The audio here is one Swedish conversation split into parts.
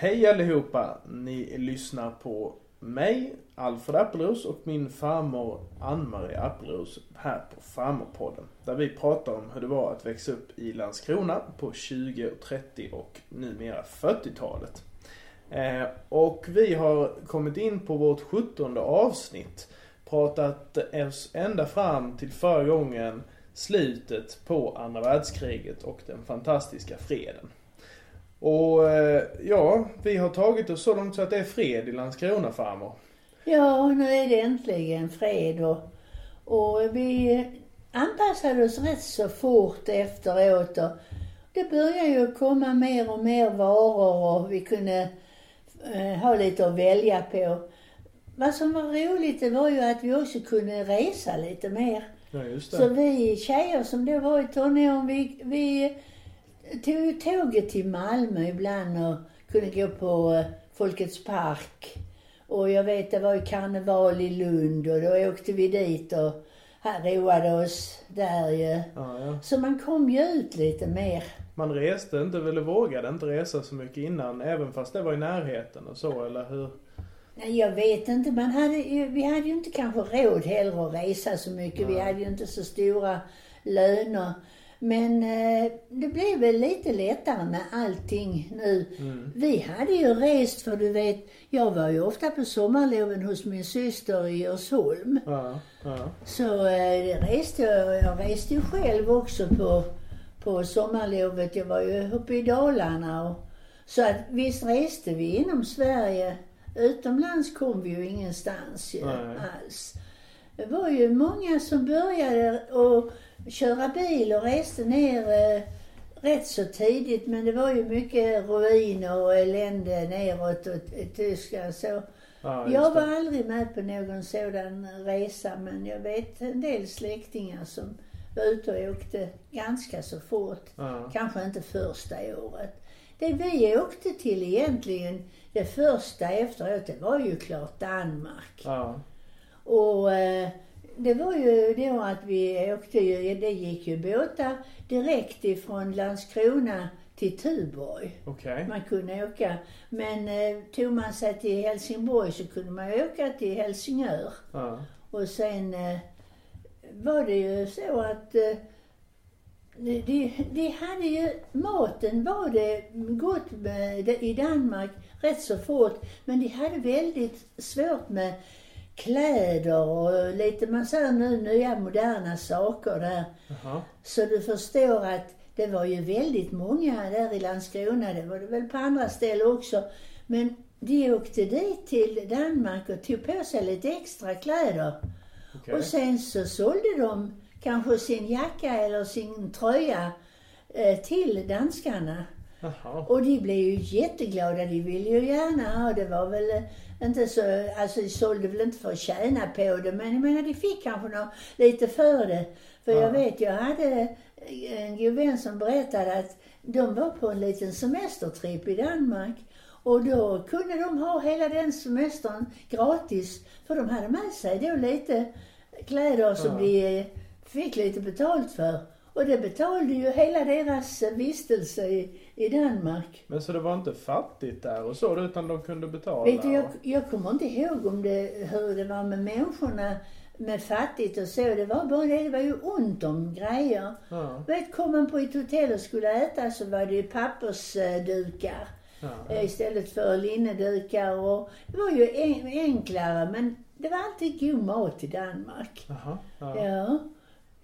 Hej allihopa! Ni lyssnar på mig, Alfred Appelros och min farmor Ann-Marie Appelros här på Farmorpodden. Där vi pratar om hur det var att växa upp i Landskrona på 20, 30 och numera 40-talet. Eh, och vi har kommit in på vårt 17 avsnitt. Pratat oss ända fram till förra gången slutet på andra världskriget och den fantastiska freden. Och eh, ja, vi har tagit oss så långt så att det är fred i Landskrona farmor. Ja, nu är det äntligen fred och, och vi anpassade oss rätt så fort efteråt och det började ju komma mer och mer varor och vi kunde eh, ha lite att välja på. Vad som var roligt det var ju att vi också kunde resa lite mer. Ja, just det. Så vi tjejer som då var i tonåren, vi, vi tog ju tåget till Malmö ibland och kunde gå på eh, Folkets park. Och jag vet det var ju karneval i Lund och då åkte vi dit och här roade oss där ju. Ja, ja. Så man kom ju ut lite mer. Man reste inte, eller vågade inte resa så mycket innan, även fast det var i närheten och så, eller hur? Nej, jag vet inte. Man hade ju, vi hade ju inte kanske råd heller att resa så mycket. Vi Nej. hade ju inte så stora löner. Men eh, det blev väl lite lättare med allting nu. Mm. Vi hade ju rest, för du vet, jag var ju ofta på sommarloven hos min syster i Djursholm. Ja, ja. Så eh, reste jag, jag reste ju själv också på, på sommarlovet. Jag var ju uppe i Dalarna och, så att visst reste vi inom Sverige. Utomlands kom vi ju ingenstans ju, Nej. alls. Det var ju många som började att köra bil och reste ner eh, rätt så tidigt men det var ju mycket ruiner och elände neråt och i Tyskland så. just Jag var det. aldrig med på någon sådan resa men jag vet en del släktingar som var ute och åkte ganska så fort. Ja. Kanske inte första året. Det vi åkte till egentligen, det första efteråt, det var ju klart Danmark. Ja, Och eh, det var ju då att vi åkte ju, det gick ju båtar direkt ifrån Landskrona till Tuborg. okej. Man kunde åka. Men eh, tog man sig till Helsingborg så kunde man åka till Helsingör. Ja, Och sen eh, var det ju så att eh, de, de, de hade ju, maten var det gott med, i Danmark rätt så fort. Men de hade väldigt svårt med kläder och lite, man säger nu, nya moderna saker där. jaha. Så du förstår att det var ju väldigt många där i Landskrona, det var det väl på andra ställen också. Men de åkte dit till Danmark och tog på sig lite extra kläder. Okej. Och sen så sålde de kanske sin jacka eller sin tröja eh, till danskarna. Jaha. Och de blev ju jätteglada, de ville ju gärna ha det var väl eh, inte så, alltså de sålde väl inte för att tjäna på det men jag menar de fick kanske nå, lite för det. För Ja. jag vet, jag hade en god vän som berättade att de var på en liten semestertripp i Danmark. Och då kunde de ha hela den semestern gratis. För de hade med sig då lite kläder som Ja. de eh, fick lite betalt för. Och det betalade ju hela deras eh, vistelse i, i Danmark. Men så det var inte fattigt där och så, utan de kunde betala? Vet du, jag, jag kommer inte ihåg om det, hur det var med människorna med fattigt och så. Det var bara det, det var ju ont om grejer. Ja, Vet, kom man på ett hotell och skulle äta så var det ju pappersdukar ja. eh, istället för linnedukar. Och det var ju en, enklare men det var alltid god mat i Danmark. Jaha. Ja. Ja.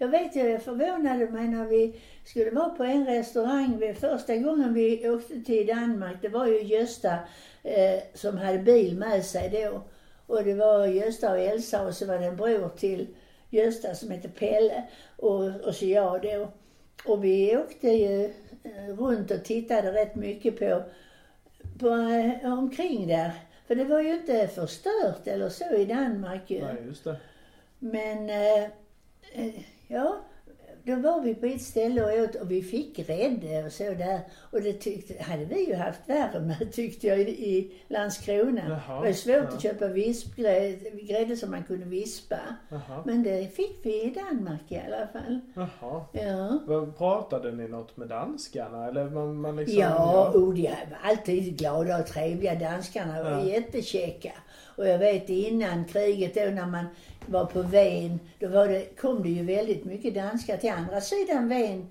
Jag vet ju, jag förvånade mig när vi skulle vara på en restaurang. Första gången vi åkte till Danmark, det var ju Gösta eh, som hade bil med sig då. Och det var Gösta och Elsa och så var det en bror till Gösta som hette Pelle och, och så jag då. Och vi åkte ju eh, runt och tittade rätt mycket på, på eh, omkring där. För det var ju inte förstört eller så i Danmark ju. Nej, just det. Men, eh, eh, ja, då var vi på ett ställe och åt och vi fick grädde och så där. Och det tyckte, hade vi ju haft värre med tyckte jag i, i Landskrona. Jaha, det var svårt ja. att köpa vispgrädde grädde som man kunde vispa. Jaha. Men det fick vi i Danmark i alla fall. Jaha. Ja. Pratade ni något med danskarna eller man, man liksom... Ja, och de var alltid glada och trevliga. Danskarna var Ja. jättekäcka. Och jag vet innan kriget då när man var på Ven, då var det, kom det ju väldigt mycket danskar till andra sidan Ven,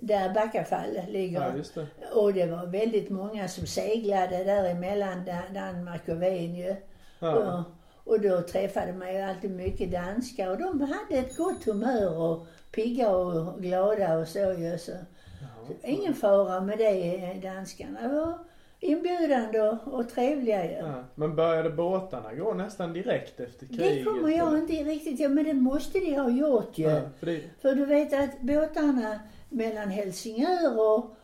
där Backafall ligger. Ja, det. Och det var väldigt många som seglade däremellan Da- Danmark och Ven ju. Ja. Och, och då träffade man ju alltid mycket danskar och de hade ett gott humör och pigga och glada och så ju. Så. Jaha. Ingen fara med det, danskarna. Var inbjudande och, och trevliga ju. Ja. Men började båtarna gå nästan direkt efter kriget? Det kommer jag inte riktigt ihåg, men det måste de ha gjort ju. Ja, för det, För du vet att båtarna mellan Helsingör och,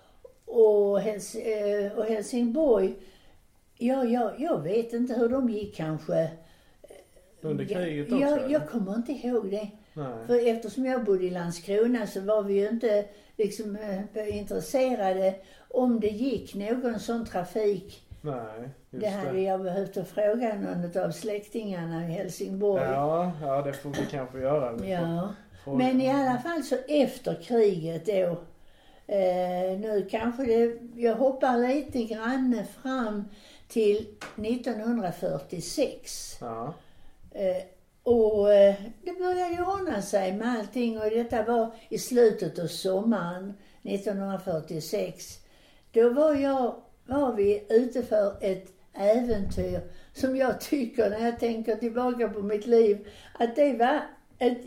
och, Hels, eh, och Helsingborg, ja, ja, jag vet inte hur de gick kanske. under kriget också? jag, jag kommer inte ihåg det. Nej. För eftersom jag bodde i Landskrona så var vi ju inte liksom eh, intresserade om det gick någon sån trafik. Nej, just Det hade jag behövt att fråga någon av släktingarna i Helsingborg. Ja, ja, det får vi kanske göra. Vi Ja. Men i alla fall så efter kriget då. Eh, nu kanske det, jag hoppar lite grann fram till 1946. Ja, Eh, och eh, det började ordna sig med allting och detta var i slutet av sommaren 1946. Då var jag, var vi ute för ett äventyr som jag tycker när jag tänker tillbaka på mitt liv att det var ett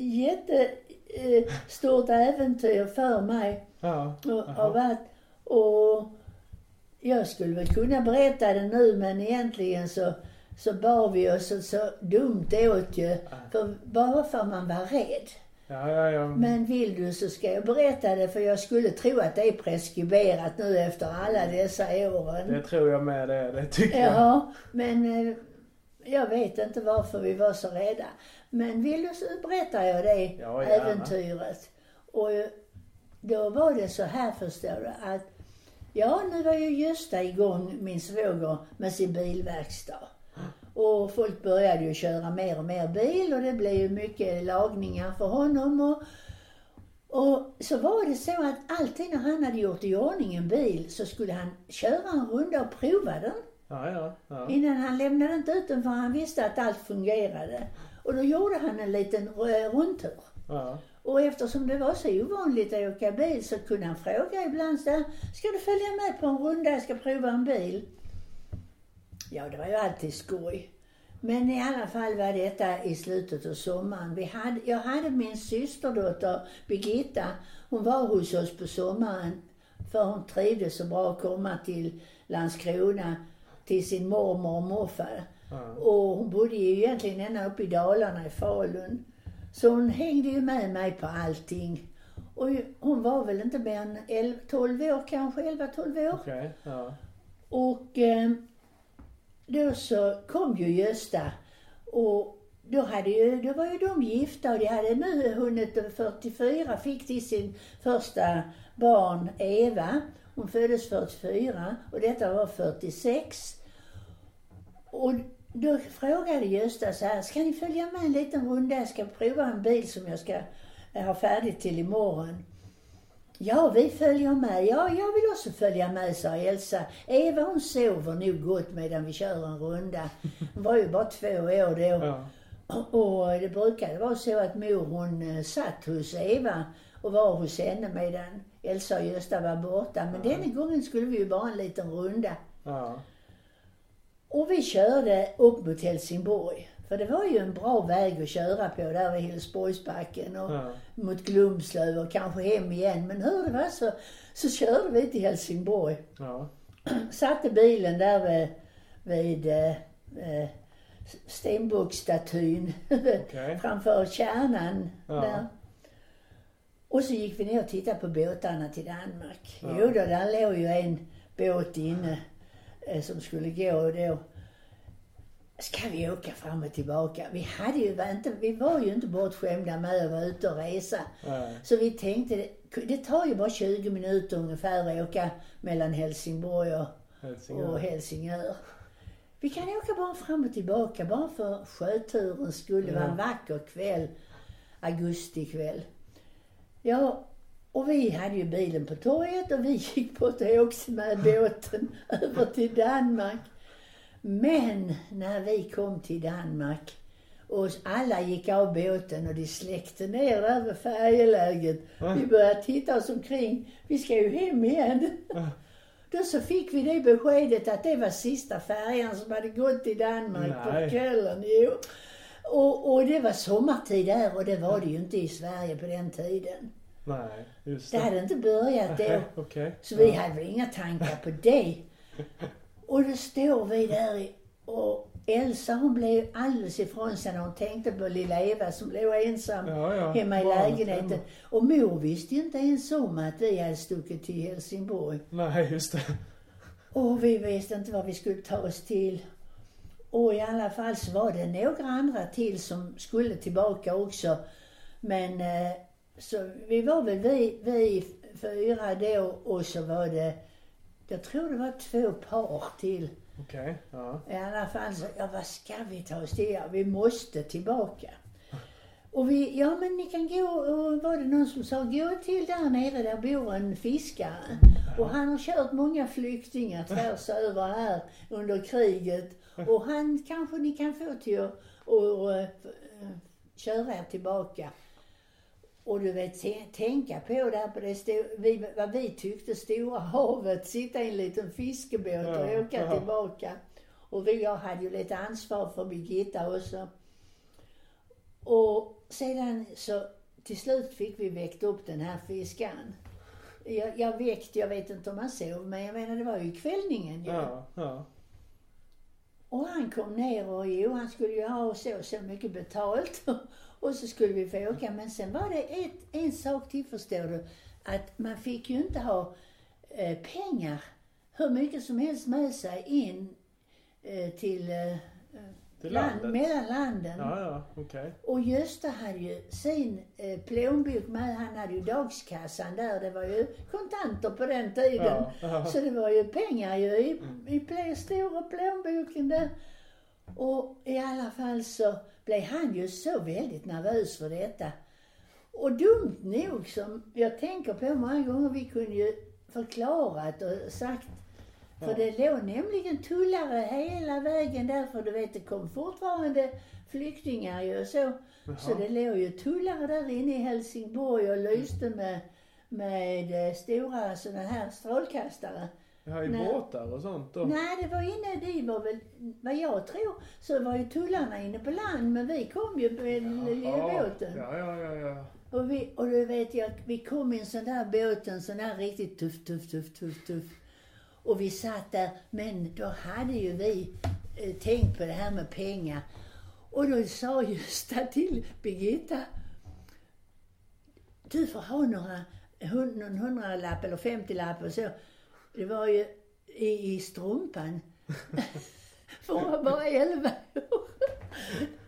jättestort äventyr för mig. ja, har varit, och jag skulle väl kunna berätta det nu men egentligen så, så bar vi oss så, så dumt åt ju. För, bara för man var rädd. ja, ja, ja. Men vill du så ska jag berätta det för jag skulle tro att det är preskriberat nu efter alla dessa åren. Det tror jag med det, det tycker jag. Ja, men eh, jag vet inte varför vi var så rädda. Men vill du så berättar jag det Ja, äventyret. Och då var det så här förstår du att ja, nu var ju Gösta igång, min svåger, med sin bilverkstad. Och folk började ju köra mer och mer bil och det blev ju mycket lagningar för honom. Och, och så var det så att alltid när han hade gjort i ordning en bil så skulle han köra en runda och prova den. Ja, ja, ja. Innan han lämnade inte ut den för han visste att allt fungerade. Och då gjorde han en liten rundtur. ja. Och eftersom det var så ovanligt att åka bil så kunde han fråga ibland så ska du följa med på en runda, jag ska prova en bil. Ja, det var ju alltid skoj. Men i alla fall var detta i slutet av sommaren. Vi hade, jag hade min systerdotter Birgitta, hon var hos oss på sommaren. För hon trivdes så bra att komma till Landskrona till sin mormor och morfar. Och hon bodde ju egentligen ända uppe i Dalarna i Falun. Så hon hängde ju med mig på allting. Och hon var väl inte mer än 11, 12 år kanske, 11-12 år. Okej, ja. Och eh, då så kom ju Gösta och då, hade ju, då var ju de gifta och de hade nu hunnit 44, fick de sin första barn Eva. Hon föddes 44 och detta var 46. Och då frågade Gösta så här, ska ni följa med en liten runda? Jag ska prova en bil som jag ska eh, ha färdigt till imorgon. Ja, vi följer med. Ja, jag vill också följa med, sa Elsa. Eva hon sover nog gott medan vi kör en runda. Hon var ju bara två år då. Ja. Och det brukade vara så att mor hon eh, satt hos Eva och var hos henne medan Elsa och Gösta var borta. Men denna gången skulle vi ju bara en liten runda. Ja. Och vi körde upp mot Helsingborg. För det var ju en bra väg att köra på där vid Hillesborgsbacken och Ja. mot Glumslöv och kanske hem igen. Men hur det var så, så körde vi till Helsingborg. Ja. Satte bilen där vid, vid eh, eh, Stenbockstatyn Okej. framför kärnan Ja. där. Och så gick vi ner och tittade på båtarna till Danmark. Ja. Jo då, där låg ju en båt inne som skulle gå då. ska vi åka fram och tillbaka? Vi hade ju inte, vi var ju inte bortskämda med att vara ute och resa. Nej. Så vi tänkte, det tar ju bara 20 minuter ungefär att åka mellan Helsingborg och, Helsingör. och Helsingör. Vi kan åka bara fram och tillbaka, bara för sjöturens skull. Det var en vacker kväll, augustikväll. Ja, och vi hade ju bilen på torget och vi gick bort och åkte med båten över till Danmark. Men när vi kom till Danmark och alla gick av båten och de släckte ner vid färjeläget. Vi började titta oss omkring. Vi ska ju hem igen. Då så fick vi det beskedet att det var sista färjan som hade gått till Danmark Nej. på kvällen. Jo. Och, och det var sommartid där och det var det ju inte i Sverige på den tiden. Nej, just Det det. hade inte börjat då. Okej. Så vi hade väl inga tankar på det. Och då står vi där i- och Elsa hon blev alldeles ifrån sig när hon tänkte på lilla Eva som låg ensam Ja, ja. hemma i lägenheten. hemma. Och mor visste inte ens om att vi hade stuckit till Helsingborg. Nej, just det. Och vi visste inte vad vi skulle ta oss till. Och i alla fall så var det några andra till som skulle tillbaka också. Men eh, så vi var väl vi, vi fyra då och så var det, jag tror det var två par till. Okej. Ja. I alla fall så, ja vad ska vi ta oss till? Ja, vi måste tillbaka. Och vi, ja men ni kan gå, och var det någon som sa, gå till där nere, där bor en fiskare. Och han har kört många flyktingar tvärs över här under kriget. Och han kanske ni kan få till att och, eh, köra er tillbaka. Och du vet, tänka på där på det sto- vi, vad vi tyckte stora havet, sitta i en liten fiskebåt och Ja, åka ja. tillbaka. Och vi, jag hade ju lite ansvar för Birgitta också. Och sedan så till slut fick vi väckt upp den här fiskaren. Jag, jag väckte, jag vet inte om han sov, men jag menar det var ju kvällningen ju. Ja, ja. Och han kom ner och jo, han skulle ju ha så så mycket betalt. Och så skulle vi få åka. Men sen var det ett, en sak till förstår du. Att man fick ju inte ha eh, pengar hur mycket som helst med sig in eh, till, eh, Till land, landet. mellan landen. Ja, ja. Okej. Och Gösta hade ju sin eh, plånbok med. Han hade ju dagskassan där. Det var ju kontanter på den tiden. Ja. Så det var ju pengar ju i, i stora plånboken där. Och i alla fall så blev han ju så väldigt nervös för detta. Och dumt nog som jag tänker på många gånger, vi kunde ju förklarat och sagt för det låg nämligen tullare hela vägen där, för du vet det kom fortfarande flyktingar ju och så. Så Jaha. det låg ju tullare där inne i Helsingborg och lyste med, med eh, stora sådana här strålkastare. Ja, i Nej. båtar och sånt då? Nej, det var inne, de var väl, vad jag tror, så var ju tullarna inne på land, men vi kom ju med lilla båten. Ja, ja, ja, ja. Och, vi, och du vet jag, vi kom i en sån där båt, en sån där riktigt tuff, tuff, tuff, tuff, tuff. Och vi satt där, men då hade ju vi eh, tänkt på det här med pengar. Och då sa Gösta till Birgitta, du får ha några, hun- någon hundralapp eller femtiolapp och så. Det var ju i, i strumpan. För hon var bara elva år.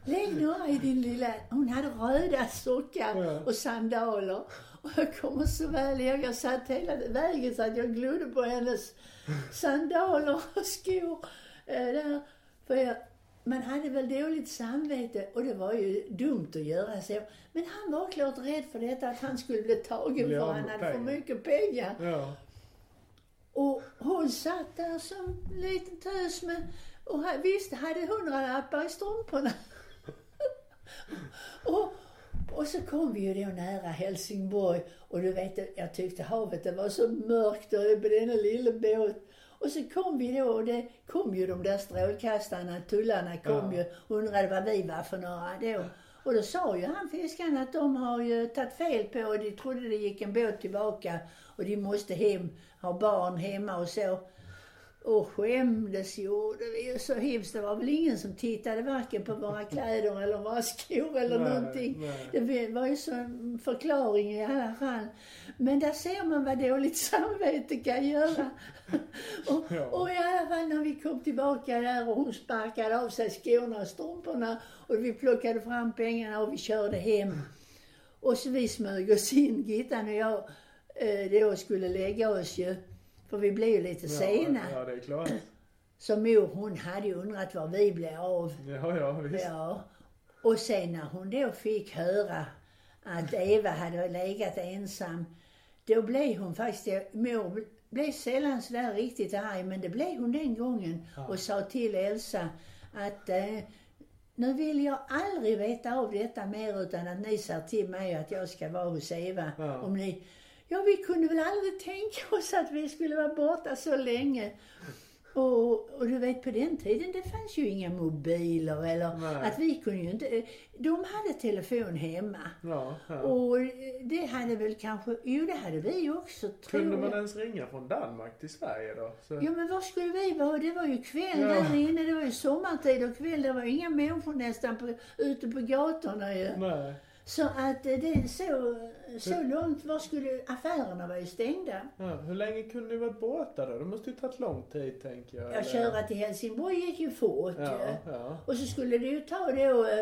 Lägg några i din lilla... Hon hade röda sockar och sandaler. Och jag kommer så väl ihåg, jag satt hela vägen så att jag glodde på hennes sandaler och skor. Eh, där. För jag, man hade väl dåligt samvete och det var ju dumt att göra så. Men han var klart rädd för detta, att han skulle bli tagen för han hade för pengar. mycket pengar. Ja. Och hon satt där som en liten tös med, och visst hade hundralappar i strumporna. och, och så kom vi ju då nära Helsingborg och du vet, jag tyckte havet det var så mörkt och på denna lilla båt. Och så kom vi då och det kom ju de där strålkastarna, tullarna kom Ja. ju och undrade vad vi var för några då. Och då sa ju han fiskaren att de har ju tagit fel på och de trodde det gick en båt tillbaka och de måste hem, ha barn hemma och så. Och skämdes gjorde vi ju så hemskt. Det var väl ingen som tittade varken på våra kläder eller våra skor eller Nej, någonting. nej. Det var ju så en förklaring i alla fall. Men där ser man vad dåligt samvete kan göra. och, Ja. och i alla fall när vi kom tillbaka där och hon sparkade av sig skorna och strumporna och vi plockade fram pengarna och vi körde hem. Och så vi smög oss in, Gittan och jag, då skulle lägga oss ju. För vi blev ju lite sena. Ja, ja, det är klart. Så mor hon hade ju undrat var vi blev av. Ja, ja, visst. Ja. Och sen när hon då fick höra att Eva hade legat ensam, då blev hon faktiskt, mor blev sällan sådär riktigt arg, men det blev hon den gången och sa till Elsa att eh, nu vill jag aldrig veta av detta mer utan att ni säger till mig att jag ska vara hos Eva. Ja. Om ni, ja vi kunde väl aldrig tänka oss att vi skulle vara borta så länge. Och, och du vet på den tiden det fanns ju inga mobiler eller Nej. att vi kunde ju inte, de hade telefon hemma. Ja, ja. Och det hade väl kanske, jo det hade vi också tror Kunde man jag. ens ringa från Danmark till Sverige då? Så, Ja men var skulle vi vara? Det var ju kväll Ja. där inne, det var ju sommartid och kväll, det var inga människor nästan på, ute på gatorna ju. Nej. Så att eh, det är så, så långt, var skulle, affärerna var ju stängda. Ja, hur länge kunde ni varit borta då? Det måste ju tagit lång tid tänker jag. Ja, köra till Helsingborg gick ju fort Ja, ju. ja. Och så skulle det ju ta då eh,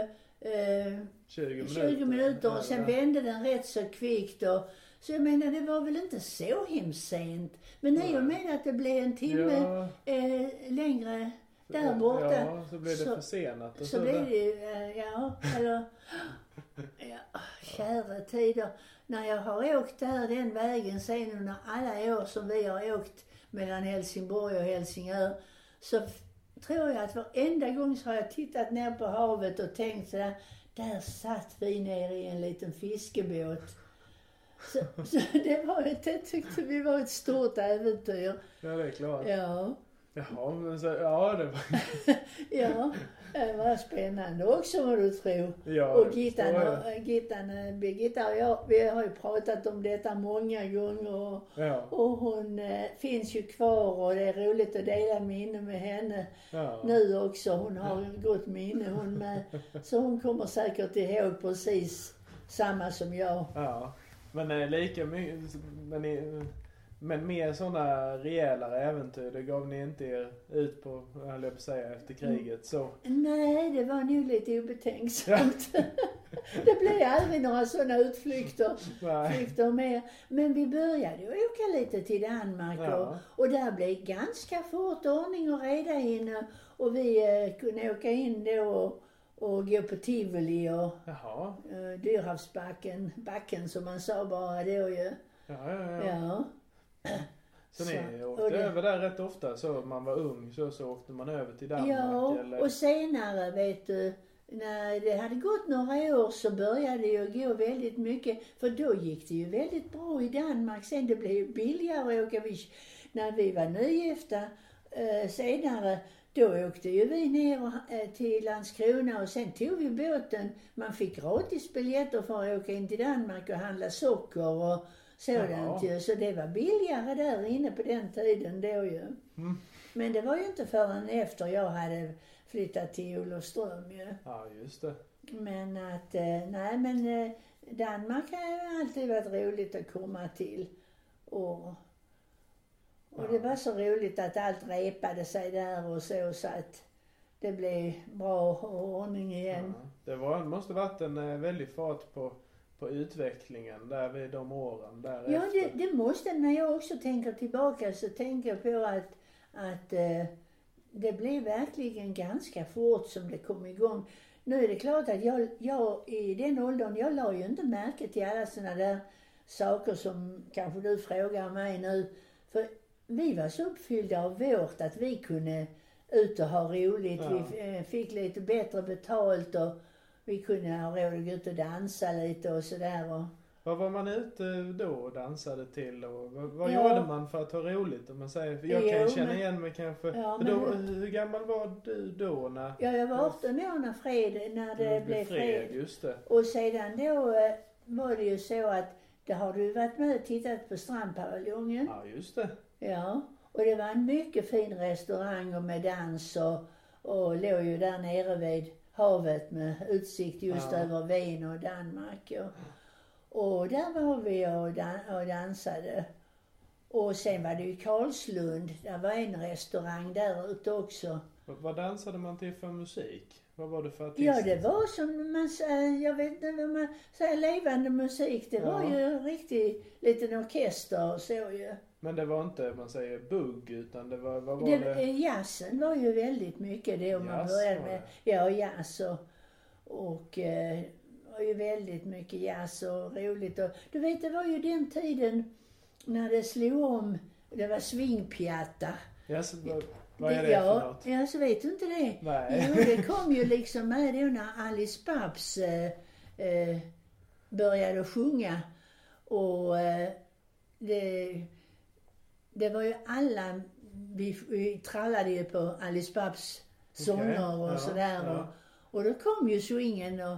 eh, 20 minuter. 20 minuter och sen Ja. vände den rätt så kvickt och så jag menar det var väl inte så hemskt sent. Men i och med att det blev en timme eh, längre där borta. Ja, så blev det så- försenat. Och Så blev det ju, eh, ja, eller, ja, kära tider. När jag har åkt där den vägen sen under alla år som vi har åkt mellan Helsingborg och Helsingör, så tror jag att varenda gång så har jag tittat ner på havet och tänkt sådär, där satt vi nere i en liten fiskebåt. Så, så det var ett, det tyckte vi var ett stort äventyr. Ja, det är klart. Ja. Jaha, men så, ja det var... Ja, det var spännande också vad du tror. Ja, och Gittan, och, Gittan, eh, Birgitta och jag, vi har ju pratat om detta många gånger. Och, Ja, och hon eh, finns ju kvar och det är roligt att dela minne med henne ja. nu också. Hon har ett gott minne hon med. Så hon kommer säkert ihåg precis samma som jag. Ja. Men eh, lika mycket... Men, eh, men mer sådana rejälare äventyr, det gav ni inte er ut på, höll jag på att säga, efter kriget. Så. Nej, det var nog lite obetänksamt. det blev aldrig några sådana utflykter. Flykter med. Men vi började ju åka lite till Danmark Ja. och, och där blev ganska fort ordning och reda inne. Och vi eh, kunde åka in då och, och gå på tivoli och Jaha. eh, Dyrhavsbacken, backen som man sa bara då ju. Ja, ja, ja. Ja. Så ni Så, åkte och det- över där rätt ofta så man var ung så, så åkte man över till Danmark Ja, eller? och senare vet du, när det hade gått några år så började det ju gå väldigt mycket, för då gick det ju väldigt bra i Danmark sen. Det blev ju billigare att åka. Vi, när vi var nygifta eh, senare, då åkte ju vi ner eh, till Landskrona och sen tog vi båten. Man fick gratisbiljetter för att åka in till Danmark och handla socker och sådant Jaha. ju. Så det var billigare där inne på den tiden då ju. Mm. Men det var ju inte förrän efter jag hade flyttat till Olofström ju. Ja, just det. Men att, eh, nej men eh, Danmark har ju alltid varit roligt att komma till. Och, och det var så roligt att allt repade sig där och så, så att det blev bra ordning igen. Ja. Det var, måste varit en eh, väldig fart på, på utvecklingen där vid de åren därefter. Ja, det, det måste, när jag också tänker tillbaka så tänker jag på att, att eh, det blev verkligen ganska fort som det kom igång. Nu är det klart att jag, jag i den åldern, jag la ju inte märke till alla sådana där saker som kanske du frågar mig nu. För vi var så uppfyllda av vårt att vi kunde ut och ha roligt. Ja. Vi fick lite bättre betalt och vi kunde ha råd att gå ut och dansa lite och sådär. Och, Vad var man ute då och dansade till och vad, vad Ja. gjorde man för att ha roligt? Om man säger, jag Jo, kan känna men- igen mig kanske. Ja, men då, hur gammal var du då när Ja, jag var 18 år när, fred, när det blev fred. Just det. Och sedan då eh, var det ju så att, det har du varit med och tittat på strandpaviljongen. Ja, just det. Ja. Och det var en mycket fin restaurang och med dans och, och låg ju där nere vid havet med utsikt just Ja. över Ven och Danmark. Och, och där var vi och, dan- och dansade. Och sen var det ju Karlslund, där var en restaurang där ute också. Vad- dansade man till för musik? Vad var det för artist? Ja, det var som man säger, jag vet inte vad man säger, levande musik. Det var Ja. ju en riktig liten orkester och så ju. Men det var inte, man säger bugg, utan det var, vad var Det, det? eh, jazzen var ju väldigt mycket det om man Jazz började med, ja jazz och, och eh, var ju väldigt mycket jazz och roligt och du vet det var ju den tiden när det slog om, det var swingpiatta. Ja, så, vad, vad är det ja, för något? Ja, så vet du inte det? Nej. Jo, det kom ju liksom med då när Alice Babs eh, eh, började sjunga. Och eh, det, det var ju alla, vi, vi trallade ju på Alice Babs sånger och ja, sådär. ja. Och, och då kom ju swingen och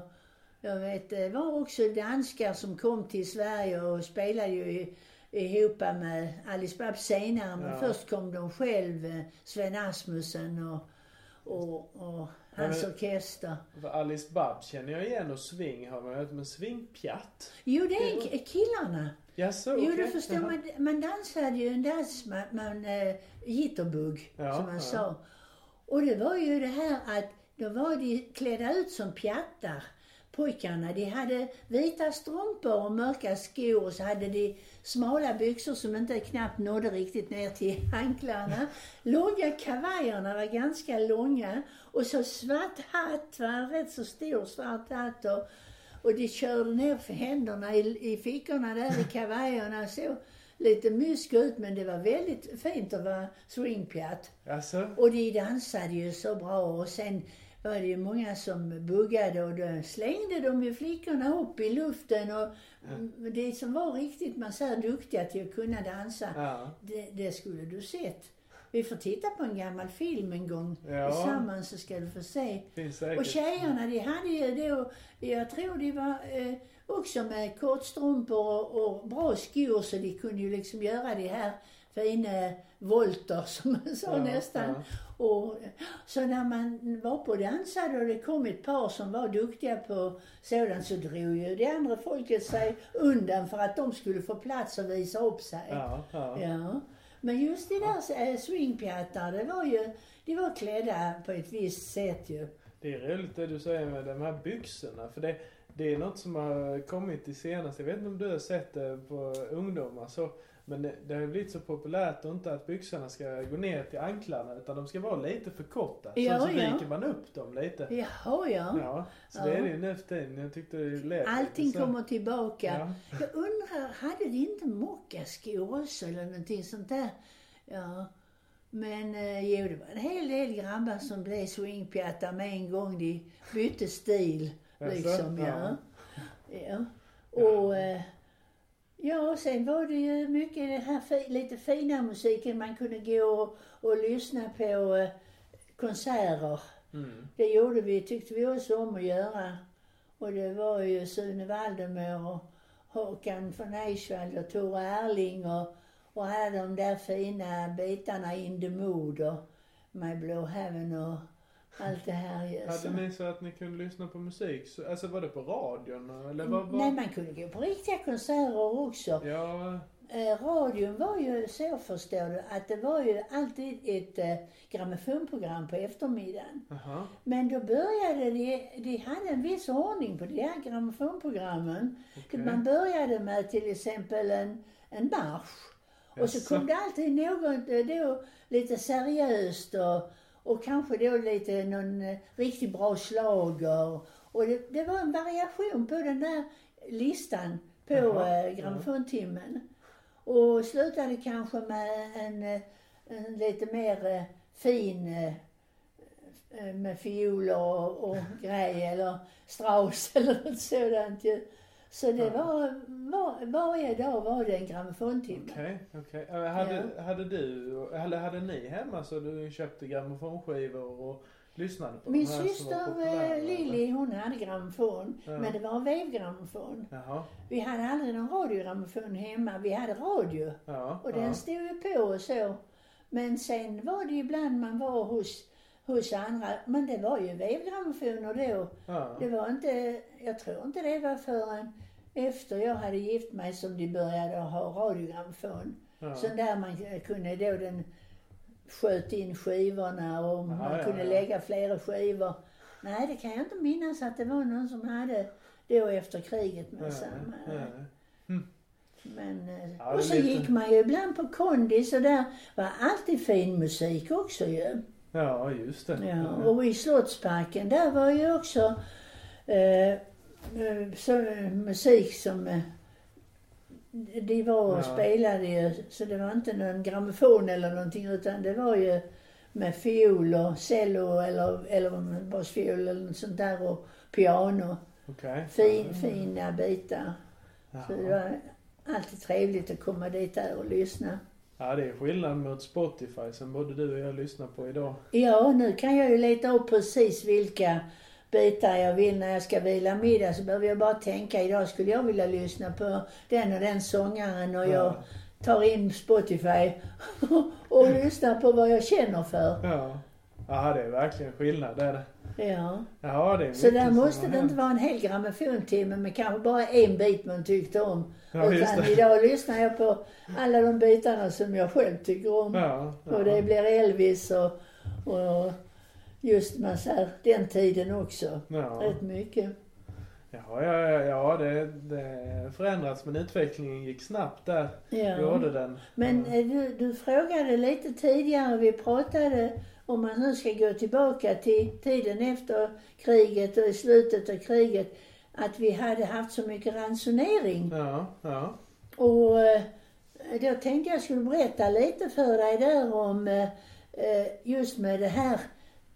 jag vet, det var också danskar som kom till Sverige och spelade ju ihop med Alice Babs senare. Men Ja. först kom de själv, eh, Sven Asmussen och, och, och hans orkester. Alice Babs känner jag igen och swing har man hört, men swingpjatt? Jo, det är killarna. Jaså, Jo, okej. du förstår, Jaha. man, man dansade ju en dans, man, man äh, jitterbug, Ja, som man ja. sa. Och det var ju det här att då var de klädda ut som pjattar, pojkarna. De hade vita strumpor och mörka skor och så hade de smala byxor som inte knappt nådde riktigt ner till anklarna. Långa kavajerna var ganska långa och så svart hatt, var rätt så stor svart hatt och, och de körde ner för händerna i, i fickorna där i kavajerna så lite mysk ut men det var väldigt fint att vara swingpjatt. Jaså? Och de dansade ju så bra och sen var det ju många som buggade och då slängde de ju flickorna upp i luften och mm, det som var riktigt, man säger duktiga till att kunna dansa, Ja. det, det skulle du sett. Vi får titta på en gammal film en gång Ja. tillsammans så ska du få se. Och tjejerna de hade ju då, jag tror de var eh, också med kortstrumpor och, och bra skor så de kunde ju liksom göra de här fina volter som man sa Ja, nästan. Och, så när man var på dansade och det kom ett par som var duktiga på sådant så drog ju det andra folket sig undan för att de skulle få plats och visa upp sig. Ja, ja. Ja. Men just det där eh, swingpjattar, det var ju, de var klädda på ett visst sätt ju. Det är roligt det du säger med de här byxorna. För det, det är något som har kommit i senaste. Jag vet inte om du har sett det på ungdomar så. Men det, det har ju blivit så populärt och inte att byxorna ska gå ner till anklarna utan de ska vara lite för korta. Ja, så, så ja. viker man upp dem lite. Jaha, ja. Ja, så Ja. det är det ju nu för tiden. Jag tyckte det lät Allting så. kommer tillbaka. Ja. Jag undrar, hade de inte mockaskor också eller någonting sånt där? Ja. Men eh, jo, det var en hel del grabbar som blev swingpjattar med en gång de bytte stil. Liksom, ja. Ja. ja. Och eh, ja, sen var det ju mycket det här fi, lite fina musiken. Man kunde gå och, och lyssna på eh, konserter. Mm. Det gjorde vi, tyckte vi också om att göra. Och det var ju Sune Valdemar och Håkan von Eichwald och Tore Erling och, och alla de där fina bitarna In the Mood och My Blue Heaven och allt det här ju. Hade ni så att ni kunde lyssna på musik? Så, alltså var det på radion eller vad var... Nej, man kunde gå på riktiga konserter också. Ja, Eh, radion var ju så förstår du att det var ju alltid ett eh, grammofonprogram på eftermiddagen. aha. Men då började de, de hade en viss ordning på de här grammofonprogrammen. Okej. Man började med till exempel en, en marsch. Och så kom det alltid något eh, då lite seriöst och, och kanske då lite någon eh, riktigt bra schlager. Och det, det var en variation på den där listan på eh, grammofontimmen. Och slutade kanske med en, eh, en lite mer eh, fin eh, med fioler och, och grej eller Strauss eller något sådant ju. Så det Ja. var, var, varje dag var det en grammofontimme. Okej, okej. Eh, Hade, hade du, eller hade ni hemma så du köpte grammofonskivor och lyssnade på Min syster eh? Lilly hon hade grammofon. Ja. Men det var en vevgrammofon. Vi hade aldrig någon radiogrammofon hemma. Vi hade radio. ja. Och ja. den stod ju på och så. Men sen var det ibland man var hos, hos andra, men det var ju vevgrammofoner då. Ja. Det var inte, jag tror inte det var förrän efter jag hade gift mig som de började ha radiogrammofon. Ja. Så där man kunde då den sköt in skivorna och man ja, kunde ja. lägga flera skivor. Nej, det kan jag inte minnas att det var någon som hade då efter kriget med samma. ja. Men, eh, och så gick man ju ibland på kondis och där var alltid fin musik också ju. Ja, just det. Ja, och i Slottsparken där var ju också eh, eh, så, musik som eh, de var och Ja. spelade ju, så det var inte någon grammofon eller någonting utan det var ju med fiol och cello eller, eller basfiol eller något sånt där och piano. Okej. Fin, fina bitar. Så det var alltid trevligt att komma dit där och lyssna. Ja, det är skillnad mot Spotify som både du och jag lyssnar på idag. Ja, nu kan jag ju leta upp precis vilka bitar jag vill när jag ska vila middag. Så behöver jag bara tänka, idag skulle jag vilja lyssna på den och den sångaren och jag Ja. tar in Spotify och lyssnar på vad jag känner för. Ja. Ja, det är verkligen skillnad det är det. Ja. Ja, det är Så där måste det inte vara en hel grammofontimme med kanske bara en bit man tyckte om. Ja, Utan idag lyssnar jag på alla de bitarna som jag själv tycker om. Ja, ja. Och det blir Elvis och, och just massa, den tiden också. Ja. Rätt mycket. Ja, ja, ja, det, det förändrats men utvecklingen gick snabbt där. Ja. Gjorde den. Men eh, du, du frågade lite tidigare, vi pratade om man nu ska gå tillbaka till tiden efter kriget och i slutet av kriget, att vi hade haft så mycket ransonering. Ja, ja. Och eh, då tänkte jag skulle berätta lite för dig där om eh, eh, just med det här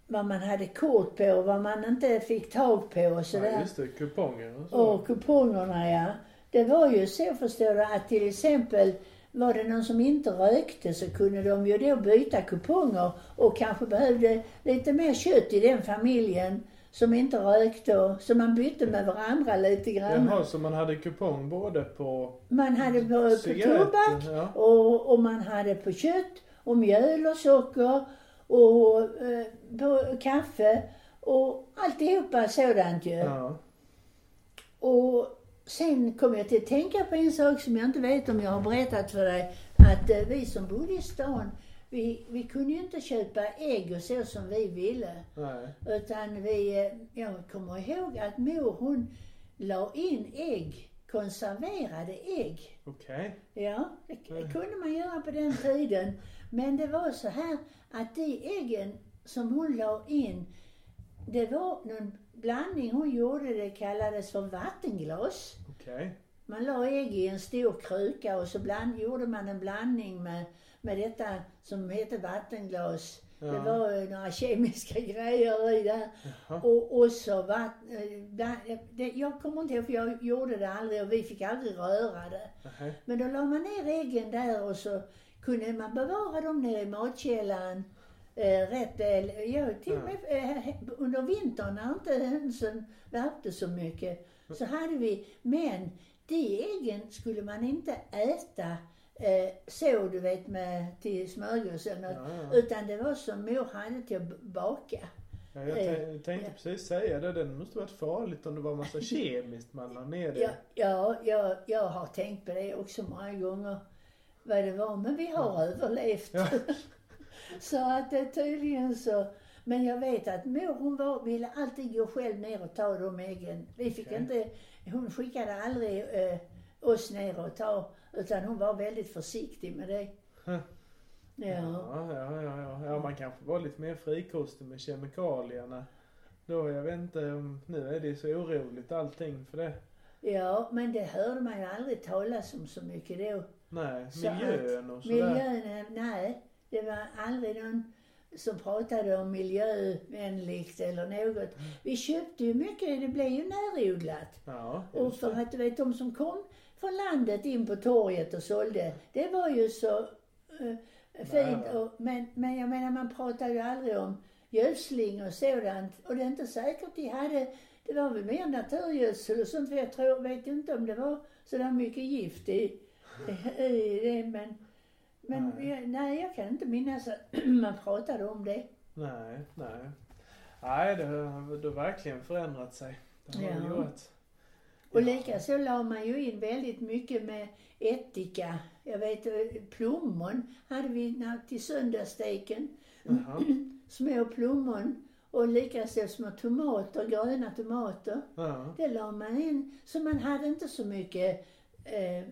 vad man hade kort på och vad man inte fick tag på och ja sådär. just det. Kuponger och så. Och kupongerna ja. Det var ju så förstår du att till exempel var det någon som inte rökte så kunde de ju då byta kuponger och kanske behövde lite mer kött i den familjen som inte rökte och så man bytte med varandra lite grann. Jaha, så man hade kupong både på Man hade på, på tobak Ja. och, och man hade på kött och mjöl och socker och eh, på kaffe och alltihopa sådant ju. Ja. Och sen kom jag till att tänka på en sak som jag inte vet om jag har berättat för dig. Att eh, vi som bodde i stan, vi, vi kunde ju inte köpa ägg och så som vi ville. Nej. Utan vi, eh, jag kommer ihåg att mor hon la in ägg, konserverade ägg. Okej. Ja, det kunde man göra på den tiden. Men det var så här att de äggen som hon la in, det var någon blandning hon gjorde, det kallades för vattenglas. Okej. Man la ägg i en stor kruka och så bland, gjorde man en blandning med, med detta som hette vattenglas. Det Ja. var eh, några kemiska grejer i. Jaha. Och, och så vatt, eh, det, jag kommer inte ihåg för jag gjorde det aldrig och vi fick aldrig röra det. Nej. Men då la man ner äggen där och så kunde man bevara dem nere i matkällaren. Eh, rätt väl. Ja, till och med eh, under vintern när inte hönsen värpte så mycket så hade vi, men de äggen skulle man inte äta eh, så du vet med till smörgås eller något. Ja, ja. Utan det var som mor hade till att baka. Ja, jag Eh, tänkte ja. precis säga det. Det måste varit farligt om det var massa kemiskt man la ner det. Ja, ja jag, jag har tänkt på det också många gånger. Vad det var, men vi har överlevt. Ja. så att det tydligen så. Men jag vet att mor hon var, ville alltid gå själv ner och ta de äggen. Vi fick Okej. inte, hon skickade aldrig eh, oss ner och ta, utan hon var väldigt försiktig med det. Huh. Ja. Ja, ja, ja, ja. man kanske var lite mer frikostig med kemikalierna. Då, jag vet inte om, nu är det så oroligt allting för det. ja, men det hörde man ju aldrig talas om så mycket då. Nej, Så att miljön och sådär. Miljön, eh, nej. Det var aldrig någon som pratade om miljövänligt eller något. Vi köpte ju mycket, det blev ju närodlat. Ja, Och för att du vet, de som kom från landet in på torget och sålde, det var ju så eh, fint. Och, men, men jag menar, man pratar ju aldrig om gödsling och sådant. Och det är inte säkert de hade, det var väl mer naturgödsel och sånt. För jag tror, vet inte om det var så där mycket gift i, i det. Men Men Nej. jag, nej, jag kan inte minnas att man pratade om det. Nej, nej. Nej, det har, det har verkligen förändrat sig. Det har det Ja. gjort. Och Ja. likaså la man ju in väldigt mycket med ättika. Jag vet eh, plommon hade vi till söndagssteken. Små plommon och likaså små tomater, gröna tomater. Ja. Det la man in. Så man hade inte så mycket eh,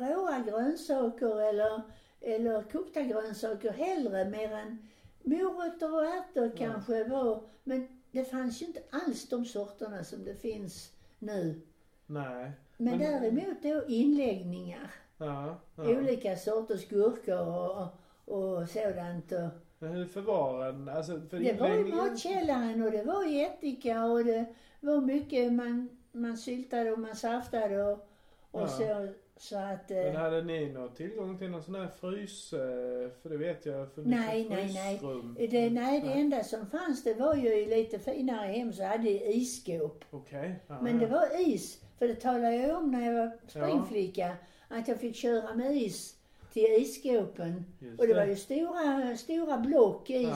råa grönsaker eller, eller kokta grönsaker heller mer än morötter och ärtor kanske var. Men det fanns ju inte alls de sorterna som det finns nu. Nej. Men, Men- däremot då inläggningar. Ja. ja. Olika sorters gurkor och, och sådant. Och Men hur förvarar den? Alltså, för det var i matkällaren och det var i ättika och det var mycket man, man syltade och man saftade och, och Ja. så. Så att... Men Eh, hade ni någon tillgång till någon sån här frys... eh, För det vet jag för Nej, nej, nej. frysrum. det, nej, det enda som fanns det var ju i lite finare hem så hade det isskåp. Okej. Ja, Men det ja. var is. För det talade jag om när jag var springflicka. Att jag fick köra med is till isskåpen. Just Och det var ju stora, stora block is.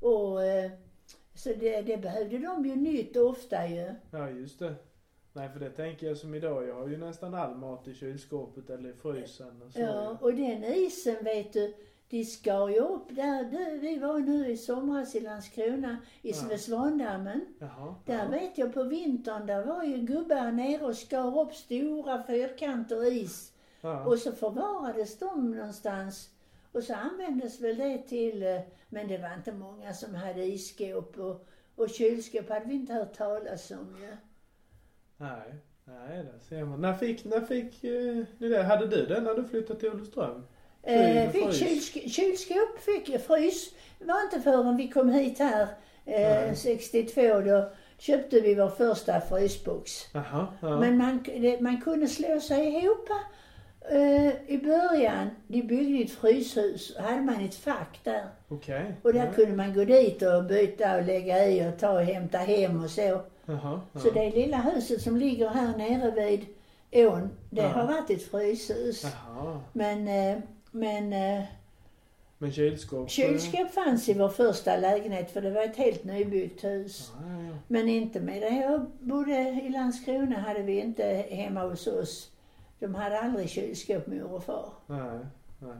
Ja. Och, eh, så det, det behövde de ju nytt ofta ju. ja, just det. Nej, för det tänker jag som idag. Jag har ju nästan all mat i kylskåpet eller i frysen och så. Ja, och den isen vet du, de skar ju upp där du, vi var nu i somras i Landskrona, i Ja. Svandammen. Jaha. Där ja. vet jag på vintern, där var ju gubbar nere och skar upp stora fyrkanter is. Ja. Och så förvarades de någonstans. Och så användes väl det till, eh, men det var inte många som hade isskåp och, och kylskåp hade vi inte hört talas om ju. Nej. Nej, där ser man. När fick, när fick eh, ni det? Hade du det när du flyttade till Olofström? Eh, fick kylsk- kylskåp, fick jag frys. Det var inte förrän vi kom hit här eh, Nej. 62 då köpte vi vår första frysbox. Jaha. Ja. Men man, det, man kunde slå sig ihop eh, i början. De byggde ett fryshus hade man ett fack där. Okej. Och där ja. kunde man gå dit och byta och lägga i och ta och hämta hem och så. Jaha. Ja. Så det lilla huset som ligger här nere vid ån, det Ja. har varit ett fryshus. Jaha. Men, eh, men eh, Men kylskåp? kylskåp fanns i vår första lägenhet för det var ett helt nybyggt hus. Ja. Men inte med det. Jag bodde i Landskrona hade vi inte hemma hos oss. De hade aldrig kylskåp, mor och far. Nej, nej.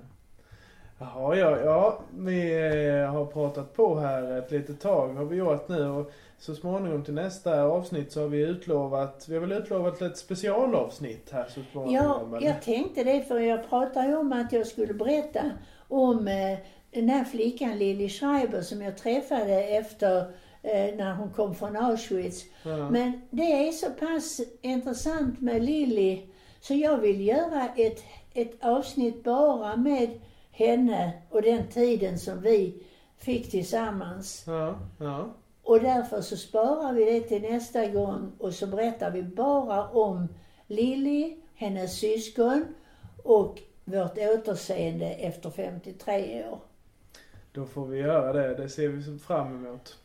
Jaha, ja, ja. Vi eh, har pratat på här ett litet tag har vi gjort nu och så småningom till nästa avsnitt så har vi utlovat, vi har väl utlovat ett specialavsnitt här så Ja, småningom. eller? jag tänkte det för jag pratade ju om att jag skulle berätta om eh, den här flickan Lili Schreiber som jag träffade efter eh, när hon kom från Auschwitz. ja. Men det är så pass intressant med Lili så jag vill göra ett, ett avsnitt bara med henne och den tiden som vi fick tillsammans. ja, ja. Och därför så sparar vi det till nästa gång och så berättar vi bara om Lili, hennes syskon och vårt återseende efter 53 år. Då får vi göra det. Det ser vi fram emot.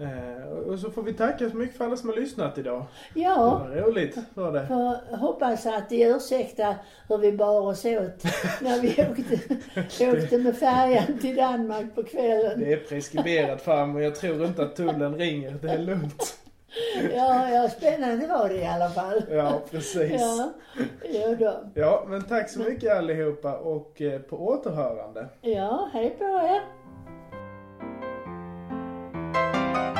Eh, och så får vi tacka så mycket för alla som har lyssnat idag. Ja, Det var roligt var det. för hoppas att ni ursäktar hur vi bar oss åt när vi åkte, åkte med färjan till Danmark på kvällen. Det är preskriberat fram och jag tror inte att tullen ringer. Det är lugnt. Ja, ja, spännande var det i alla fall. Ja, precis. Ja, jo då. Ja, men tack så mycket allihopa och eh, på återhörande. Ja, hej på er. thank you